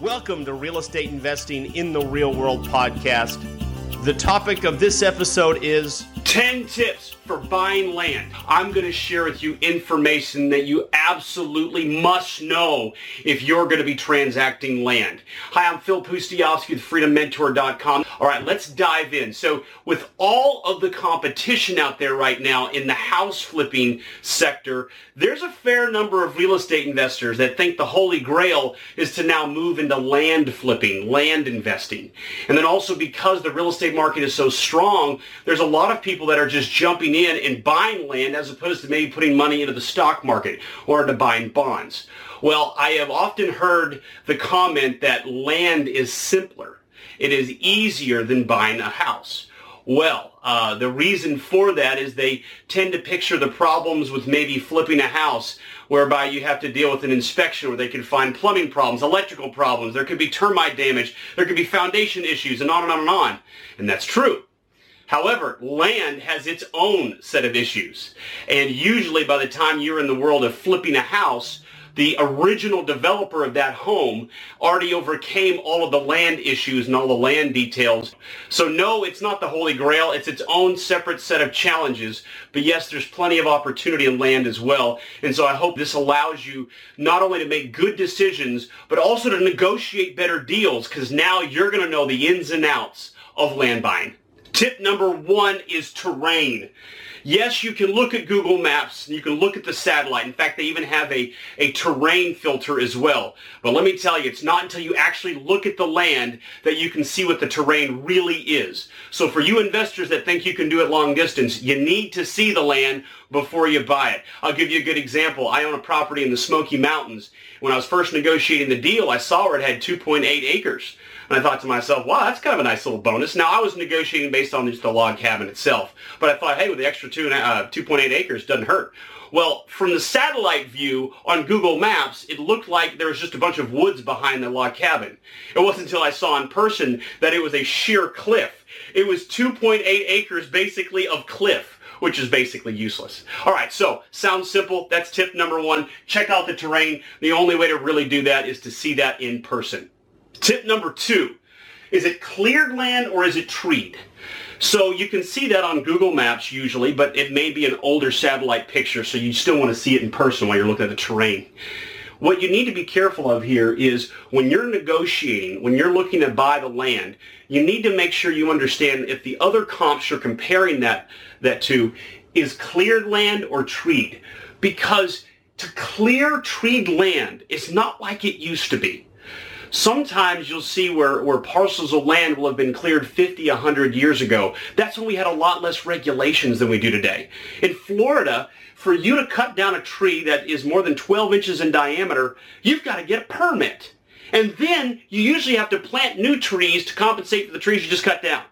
Welcome to Real Estate Investing in the Real World podcast. The topic of this episode is 10 tips for buying land. I'm going to share with you information that you absolutely must know if you're going to be transacting land. Hi, I'm Phil Pustejovsky with freedommentor.com. All right, let's dive in. So with all of the competition out there right now in the house flipping sector, there's a fair number of real estate investors that think the holy grail is to now move into land flipping, land investing. And then also because the real estate market is so strong, there's a lot of people that are just jumping in and buying land as opposed to maybe putting money into the stock market or into buying bonds. Well, I have often heard the comment that land is simpler. It is easier than buying a house. Well, uh, the reason for that is they tend to picture the problems with maybe flipping a house whereby you have to deal with an inspection where they can find plumbing problems, electrical problems, there could be termite damage, there could be foundation issues, and on and on and on. And that's true. However, land has its own set of issues. And usually by the time you're in the world of flipping a house, the original developer of that home already overcame all of the land issues and all the land details. So no, it's not the Holy Grail. It's its own separate set of challenges. But yes, there's plenty of opportunity in land as well. And so I hope this allows you not only to make good decisions, but also to negotiate better deals because now you're going to know the ins and outs of land buying. Tip number one is terrain. Yes, you can look at Google Maps you can look at the satellite. In fact, they even have a, a terrain filter as well. But let me tell you, it's not until you actually look at the land that you can see what the terrain really is. So for you investors that think you can do it long distance, you need to see the land before you buy it. I'll give you a good example. I own a property in the Smoky Mountains. When I was first negotiating the deal, I saw where it had 2.8 acres. And I thought to myself, wow, that's kind of a nice little bonus. Now, I was negotiating based on just the log cabin itself. But I thought, hey, with the extra two, uh, 2.8 acres, doesn't hurt. Well, from the satellite view on Google Maps, it looked like there was just a bunch of woods behind the log cabin. It wasn't until I saw in person that it was a sheer cliff. It was 2.8 acres basically of cliff which is basically useless. All right, so sounds simple. That's tip number one. Check out the terrain. The only way to really do that is to see that in person. Tip number two, is it cleared land or is it treed? So you can see that on Google Maps usually, but it may be an older satellite picture, so you still want to see it in person while you're looking at the terrain. What you need to be careful of here is when you're negotiating, when you're looking to buy the land, you need to make sure you understand if the other comps you're comparing that, that to is cleared land or treed. Because to clear treed land, it's not like it used to be. Sometimes you'll see where, where parcels of land will have been cleared 50, 100 years ago. That's when we had a lot less regulations than we do today. In Florida, for you to cut down a tree that is more than 12 inches in diameter, you've got to get a permit. And then you usually have to plant new trees to compensate for the trees you just cut down.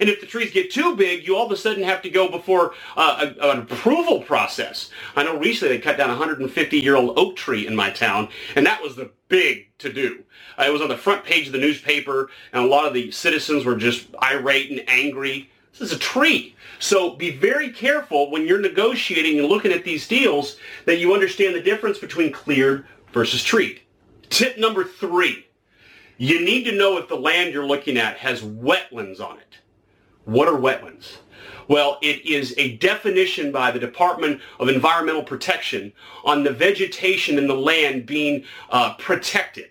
And if the trees get too big, you all of a sudden have to go before uh, a, an approval process. I know recently they cut down a 150-year-old oak tree in my town, and that was the big to do. Uh, it was on the front page of the newspaper, and a lot of the citizens were just irate and angry. This is a tree. So be very careful when you're negotiating and looking at these deals that you understand the difference between cleared versus treed. Tip number three, you need to know if the land you're looking at has wetlands on it. What are wetlands? Well, it is a definition by the Department of Environmental Protection on the vegetation and the land being uh, protected.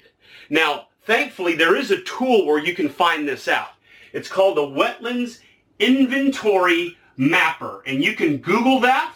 Now, thankfully, there is a tool where you can find this out. It's called the Wetlands Inventory Mapper, and you can Google that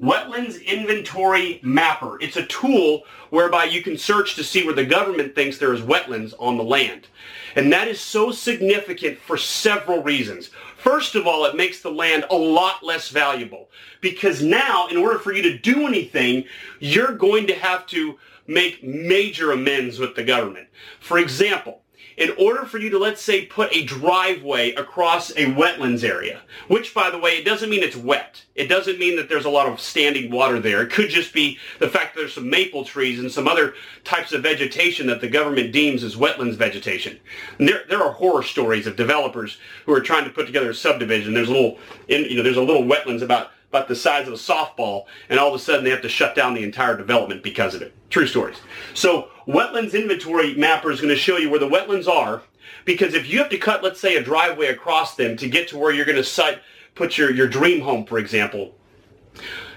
Wetlands Inventory Mapper. It's a tool whereby you can search to see where the government thinks there is wetlands on the land. And that is so significant for several reasons. First of all, it makes the land a lot less valuable because now, in order for you to do anything, you're going to have to make major amends with the government. For example, in order for you to, let's say, put a driveway across a wetlands area, which, by the way, it doesn't mean it's wet. It doesn't mean that there's a lot of standing water there. It could just be the fact that there's some maple trees and some other types of vegetation that the government deems as wetlands vegetation. And there, there are horror stories of developers who are trying to put together a subdivision. There's a little, you know, there's a little wetlands about about the size of a softball, and all of a sudden they have to shut down the entire development because of it. True stories. So wetlands inventory mapper is going to show you where the wetlands are, because if you have to cut, let's say, a driveway across them to get to where you're going to site, put your, your dream home, for example,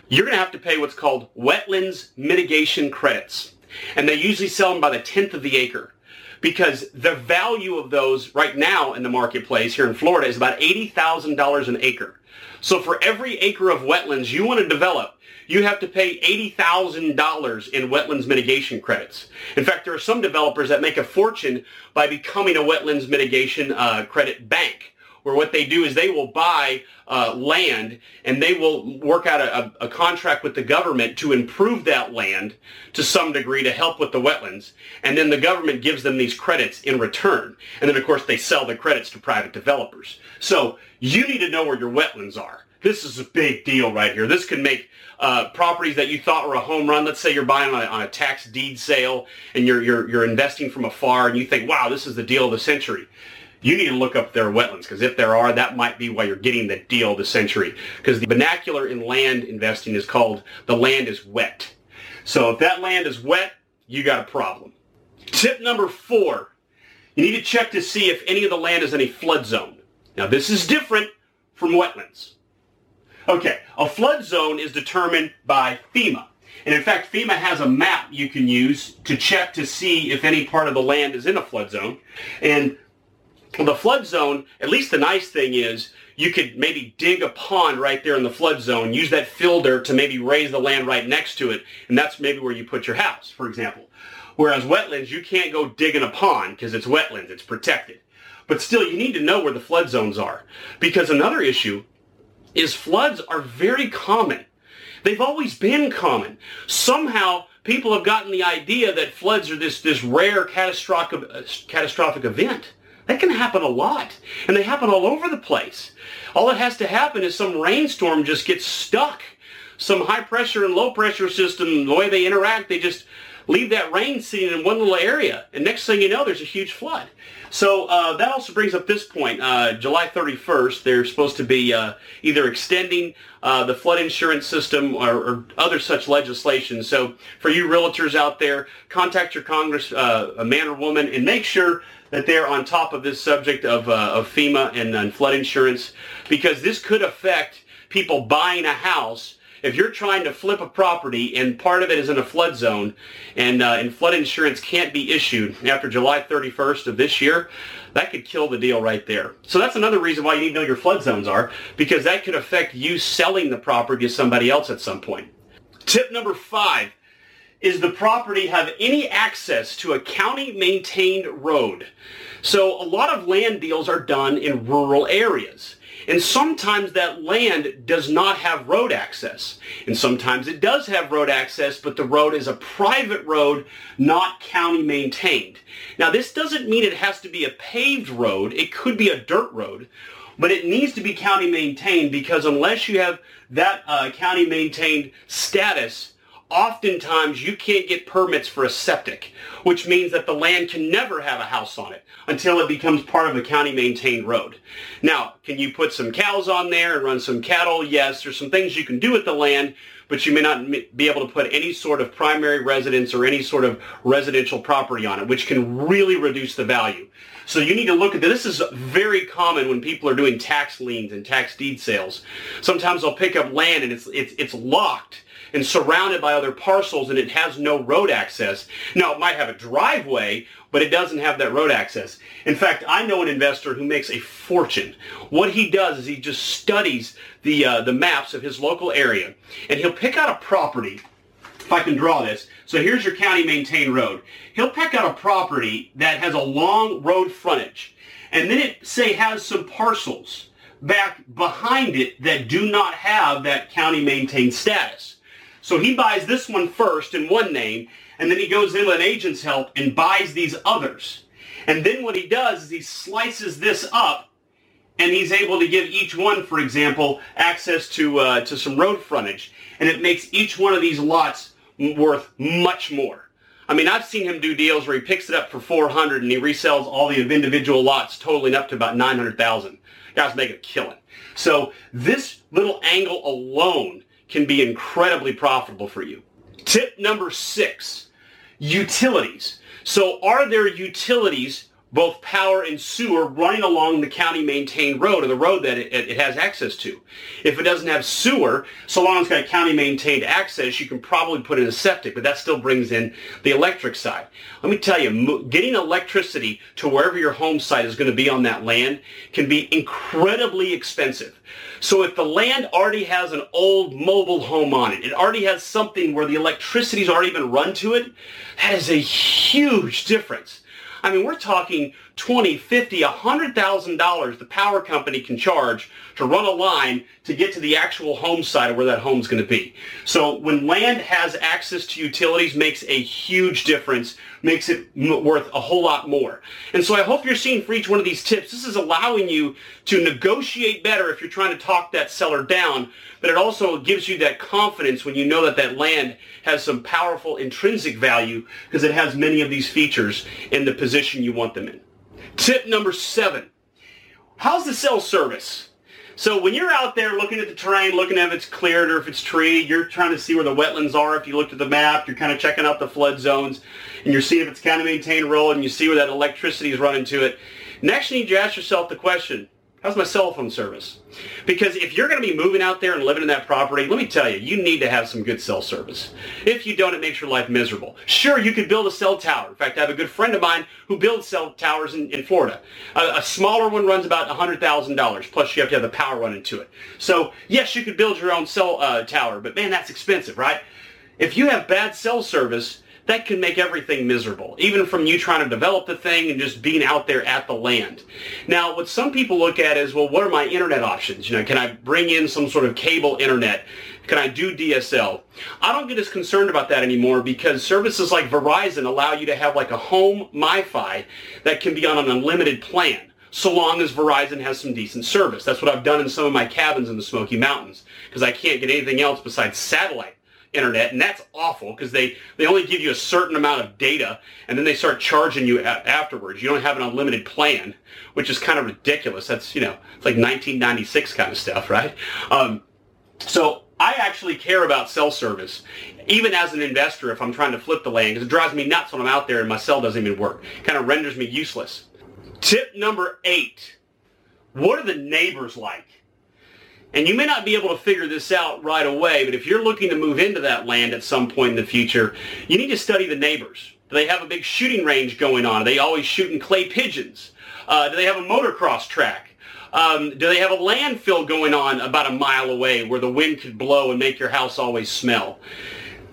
you're going to have to pay what's called wetlands mitigation credits. And they usually sell them by the tenth of the acre because the value of those right now in the marketplace here in Florida is about $80,000 an acre. So for every acre of wetlands you want to develop, you have to pay $80,000 in wetlands mitigation credits. In fact, there are some developers that make a fortune by becoming a wetlands mitigation uh, credit bank where what they do is they will buy uh, land and they will work out a, a, contract with the government to improve that land to some degree to help with the wetlands. And then the government gives them these credits in return. And then, of course, they sell the credits to private developers. So you need to know where your wetlands are. This is a big deal right here. This can make uh, properties that you thought were a home run. Let's say you're buying on a, on a tax deed sale and you're, you're, you're investing from afar and you think, wow, this is the deal of the century you need to look up their wetlands because if there are, that might be why you're getting the deal of the century. Because the vernacular in land investing is called the land is wet. So if that land is wet, you got a problem. Tip number four, you need to check to see if any of the land is in a flood zone. Now this is different from wetlands. Okay, a flood zone is determined by FEMA. And in fact, FEMA has a map you can use to check to see if any part of the land is in a flood zone. And the flood zone, at least the nice thing is you could maybe dig a pond right there in the flood zone, use that filter to maybe raise the land right next to it, and that's maybe where you put your house, for example. Whereas wetlands, you can't go dig in a pond because it's wetlands, it's protected. But still, you need to know where the flood zones are. Because another issue is floods are very common. They've always been common. Somehow, people have gotten the idea that floods are this, this rare catastrophic, uh, catastrophic event. That can happen a lot. And they happen all over the place. All that has to happen is some rainstorm just gets stuck. Some high pressure and low pressure system, the way they interact, they just leave that rain sitting in one little area. And next thing you know, there's a huge flood. So uh, that also brings up this point. Uh, July 31st, they're supposed to be uh, either extending uh, the flood insurance system or, or, other such legislation. So for you realtors out there, contact your Congress, uh, a man or woman, and make sure that they're on top of this subject of, uh, of FEMA and, and flood insurance because this could affect people buying a house if you're trying to flip a property and part of it is in a flood zone and, uh, and flood insurance can't be issued after July 31st of this year, that could kill the deal right there. So that's another reason why you need to know your flood zones are because that could affect you selling the property to somebody else at some point. Tip number five, is the property have any access to a county maintained road? So a lot of land deals are done in rural areas. And sometimes that land does not have road access. And sometimes it does have road access, but the road is a private road, not county maintained. Now this doesn't mean it has to be a paved road. It could be a dirt road. But it needs to be county maintained because unless you have that uh, county maintained status, oftentimes you can't get permits for a septic, which means that the land can never have a house on it until it becomes part of a county maintained road. Now, can you put some cows on there and run some cattle? Yes, there's some things you can do with the land, but you may not be able to put any sort of primary residence or any sort of residential property on it, which can really reduce the value. So you need to look at this. This is very common when people are doing tax liens and tax deed sales. Sometimes they'll pick up land and it's, it's, it's locked and surrounded by other parcels and it has no road access. Now, it might have a driveway, but it doesn't have that road access. In fact, I know an investor who makes a fortune. What he does is he just studies the, uh, the maps of his local area and he'll pick out a property if I can draw this. So here's your county maintained road. He'll pick out a property that has a long road frontage. And then it, say, has some parcels back behind it that do not have that county maintained status. So he buys this one first in one name, and then he goes in with an agent's help and buys these others. And then what he does is he slices this up, and he's able to give each one, for example, access to, uh, to some road frontage. And it makes each one of these lots worth much more. I mean, I've seen him do deals where he picks it up for 400 and he resells all the individual lots totaling up to about 900,000. Guys make a killing. So this little angle alone can be incredibly profitable for you. Tip number six, utilities. So are there utilities both power and sewer running along the county maintained road or the road that it, it, has access to. If it doesn't have sewer, so long as it's got county maintained access, you can probably put in a septic, but that still brings in the electric side. Let me tell you, getting electricity to wherever your home site is going to be on that land can be incredibly expensive. So if the land already has an old mobile home on it, it already has something where the electricity's already been run to it, that is a huge difference. I mean, we're talking 20, 50, $100,000 the power company can charge to run a line to get to the actual home site of where that home's going to be. So when land has access to utilities makes a huge difference, makes it worth a whole lot more. And so I hope you're seeing for each one of these tips, this is allowing you to negotiate better if you're trying to talk that seller down, but it also gives you that confidence when you know that that land has some powerful intrinsic value because it has many of these features in the position you want them in. Tip number seven. How's the cell service? So when you're out there looking at the terrain, looking at if it's cleared or if it's treed, you're trying to see where the wetlands are. If you looked at the map, you're kind of checking out the flood zones, and you're seeing if it's county maintained road, and you see where that electricity is running to it. Next, you need to ask yourself the question, How's my cell phone service? Because if you're going to be moving out there and living in that property, let me tell you, you need to have some good cell service. If you don't, it makes your life miserable. Sure, you could build a cell tower. In fact, I have a good friend of mine who builds cell towers in, in Florida. A, a, smaller one runs about $100,000, plus you have to have the power running to it. So, yes, you could build your own cell uh, tower, but man, that's expensive, right? If you have bad cell service, that can make everything miserable, even from you trying to develop the thing and just being out there at the land. Now, what some people look at is, well, what are my internet options? You know, can I bring in some sort of cable internet? Can I do DSL? I don't get as concerned about that anymore because services like Verizon allow you to have like a home MiFi that can be on an unlimited plan so long as Verizon has some decent service. That's what I've done in some of my cabins in the Smoky Mountains because I can't get anything else besides satellite internet, and that's awful because they, they only give you a certain amount of data, and then they start charging you a- afterwards. You don't have an unlimited plan, which is kind of ridiculous. That's, you know, it's like 1996 kind of stuff, right? Um, so I actually care about cell service, even as an investor if I'm trying to flip the land, because it drives me nuts when I'm out there and my cell doesn't even work. Kind of renders me useless. Tip number eight. What are the neighbors like? And you may not be able to figure this out right away, but if you're looking to move into that land at some point in the future, you need to study the neighbors. Do they have a big shooting range going on? Are they always shooting clay pigeons? Uh, do they have a motocross track? Um, do they have a landfill going on about a mile away where the wind could blow and make your house always smell?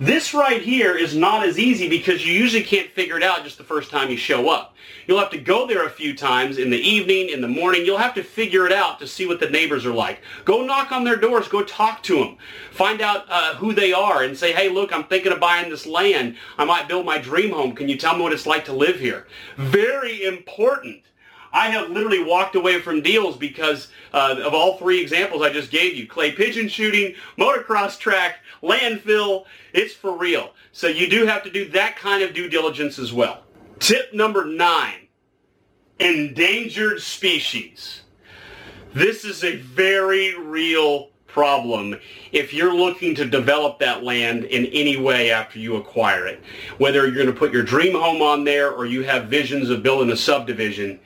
This right here is not as easy because you usually can't figure it out just the first time you show up. You'll have to go there a few times in the evening, in the morning. You'll have to figure it out to see what the neighbors are like. Go knock on their doors. Go talk to them. Find out uh, who they are and say, hey, look, I'm thinking of buying this land. I might build my dream home. Can you tell me what it's like to live here? Very important. I have literally walked away from deals because uh, of all three examples I just gave you. Clay pigeon shooting, motocross track, landfill. It's for real. So you do have to do that kind of due diligence as well. Tip number nine, endangered species. This is a very real problem if you're looking to develop that land in any way after you acquire it. Whether you're going to put your dream home on there or you have visions of building a subdivision,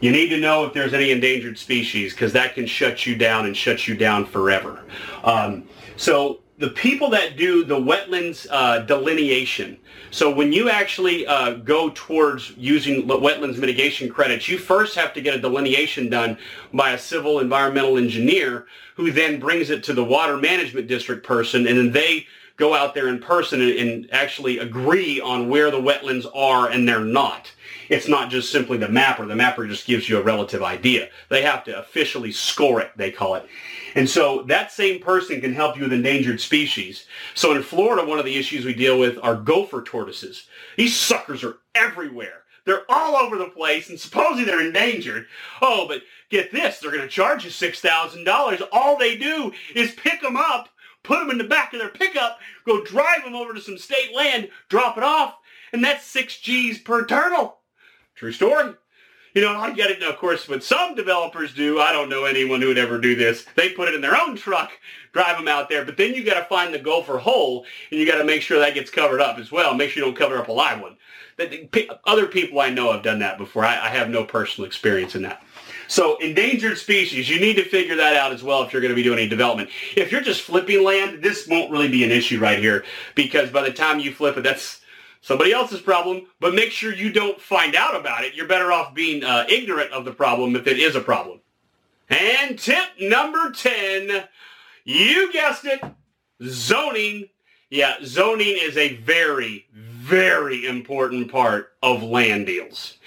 you need to know if there's any endangered species because that can shut you down and shut you down forever. Um, so the people that do the wetlands uh, delineation, so when you actually uh, go towards using wetlands mitigation credits, you first have to get a delineation done by a civil environmental engineer who then brings it to the water management district person and then they go out there in person and, and actually agree on where the wetlands are and they're not. It's not just simply the mapper. The mapper just gives you a relative idea. They have to officially score it, they call it. And so that same person can help you with endangered species. So in Florida, one of the issues we deal with are gopher tortoises. These suckers are everywhere. They're all over the place, and supposedly they're endangered. Oh, but get this, they're going to charge you $6,000. All they do is pick them up, put them in the back of their pickup, go drive them over to some state land, drop it off, and that's six G's per turtle. True story. You know, I get it. Of course, what some developers do, I don't know anyone who would ever do this. They put it in their own truck, drive them out there. But then you got to find the gopher hole, and you got to make sure that gets covered up as well. Make sure you don't cover up a live one. Other people I know have done that before. I, I have no personal experience in that. So endangered species, you need to figure that out as well if you're going to be doing any development. If you're just flipping land, this won't really be an issue right here because by the time you flip it, that's somebody else's problem. But make sure you don't find out about it. You're better off being uh, ignorant of the problem if it is a problem. And tip number 10, you guessed it, zoning. Yeah, zoning is a very, very important part of land deals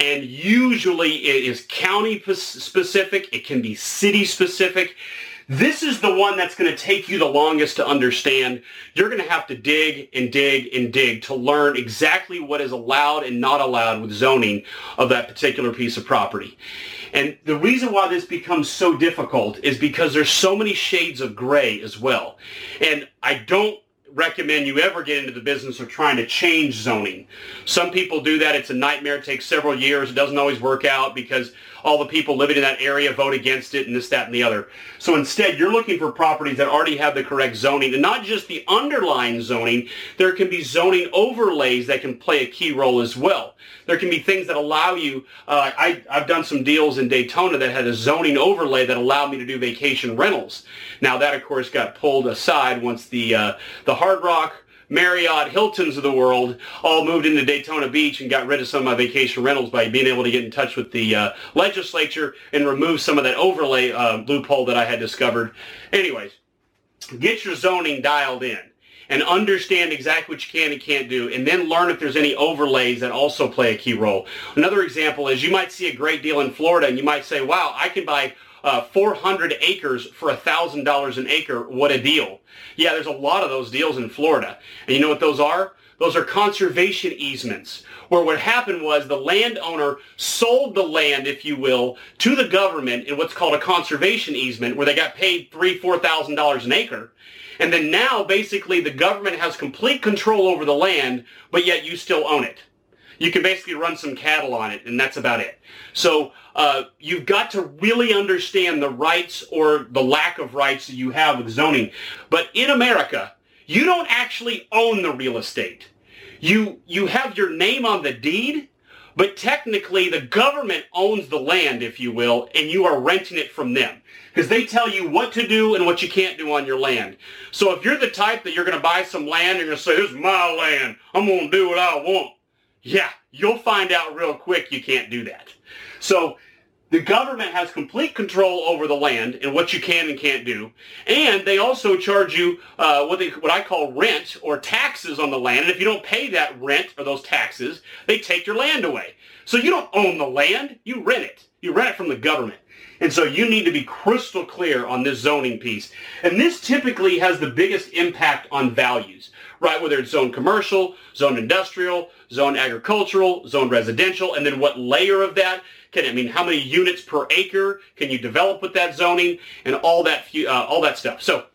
and usually it is county specific. It can be city specific. This is the one that's going to take you the longest to understand. You're going to have to dig and dig and dig to learn exactly what is allowed and not allowed with zoning of that particular piece of property. And the reason why this becomes so difficult is because there's so many shades of gray as well. And I don't recommend you ever get into the business of trying to change zoning. Some people do that. It's a nightmare. It takes several years. It doesn't always work out because all the people living in that area vote against it and this, that, and the other. So instead, you're looking for properties that already have the correct zoning and not just the underlying zoning. There can be zoning overlays that can play a key role as well. There can be things that allow you, uh, I, I've done some deals in Daytona that had a zoning overlay that allowed me to do vacation rentals. Now that, of course, got pulled aside once the, uh, the Hard Rock Marriott, Hiltons of the world all moved into Daytona Beach and got rid of some of my vacation rentals by being able to get in touch with the uh, legislature and remove some of that overlay uh, loophole that I had discovered. Anyways, get your zoning dialed in and understand exactly what you can and can't do, and then learn if there's any overlays that also play a key role. Another example is you might see a great deal in Florida, and you might say, wow, I can buy uh, 400 acres for $1,000 an acre. What a deal. Yeah, there's a lot of those deals in Florida. And you know what those are? Those are conservation easements, where what happened was the landowner sold the land, if you will, to the government in what's called a conservation easement, where they got paid three, four thousand dollars an acre. And then now, basically, the government has complete control over the land, but yet you still own it you can basically run some cattle on it, and that's about it. So uh, you've got to really understand the rights or the lack of rights that you have with zoning. But in America, you don't actually own the real estate. You, you have your name on the deed, but technically the government owns the land, if you will, and you are renting it from them. Because they tell you what to do and what you can't do on your land. So if you're the type that you're going to buy some land and you're going to say, this is my land, I'm going to do what I want yeah, you'll find out real quick you can't do that. So the government has complete control over the land and what you can and can't do. And they also charge you uh, what, they, what I call rent or taxes on the land. And if you don't pay that rent or those taxes, they take your land away. So you don't own the land, you rent it. You rent it from the government. And so you need to be crystal clear on this zoning piece. And this typically has the biggest impact on values, right? Whether it's zone commercial, zone industrial, zone agricultural, zone residential, and then what layer of that can, I mean, how many units per acre can you develop with that zoning and all that, uh, all that stuff. So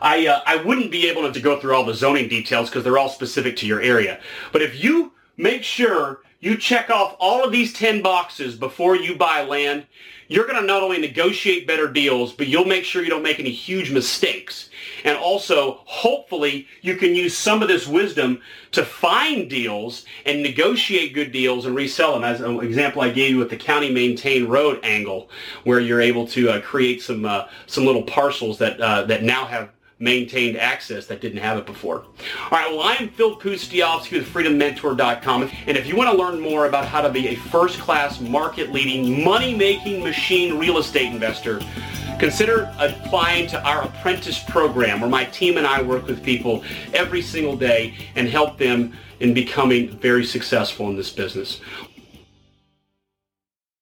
I, uh, I wouldn't be able to go through all the zoning details because they're all specific to your area. But if you make sure you check off all of these 10 boxes before you buy land, you're going to not only negotiate better deals, but you'll make sure you don't make any huge mistakes. And also, hopefully, you can use some of this wisdom to find deals and negotiate good deals and resell them. As an example I gave you with the county maintained road angle, where you're able to uh, create some uh, some little parcels that uh, that now have maintained access that didn't have it before. All right, well, I'm Phil Pustejovsky with FreedomMentor.com, and if you want to learn more about how to be a first-class, market-leading, money-making machine real estate investor, consider applying to our apprentice program where my team and I work with people every single day and help them in becoming very successful in this business.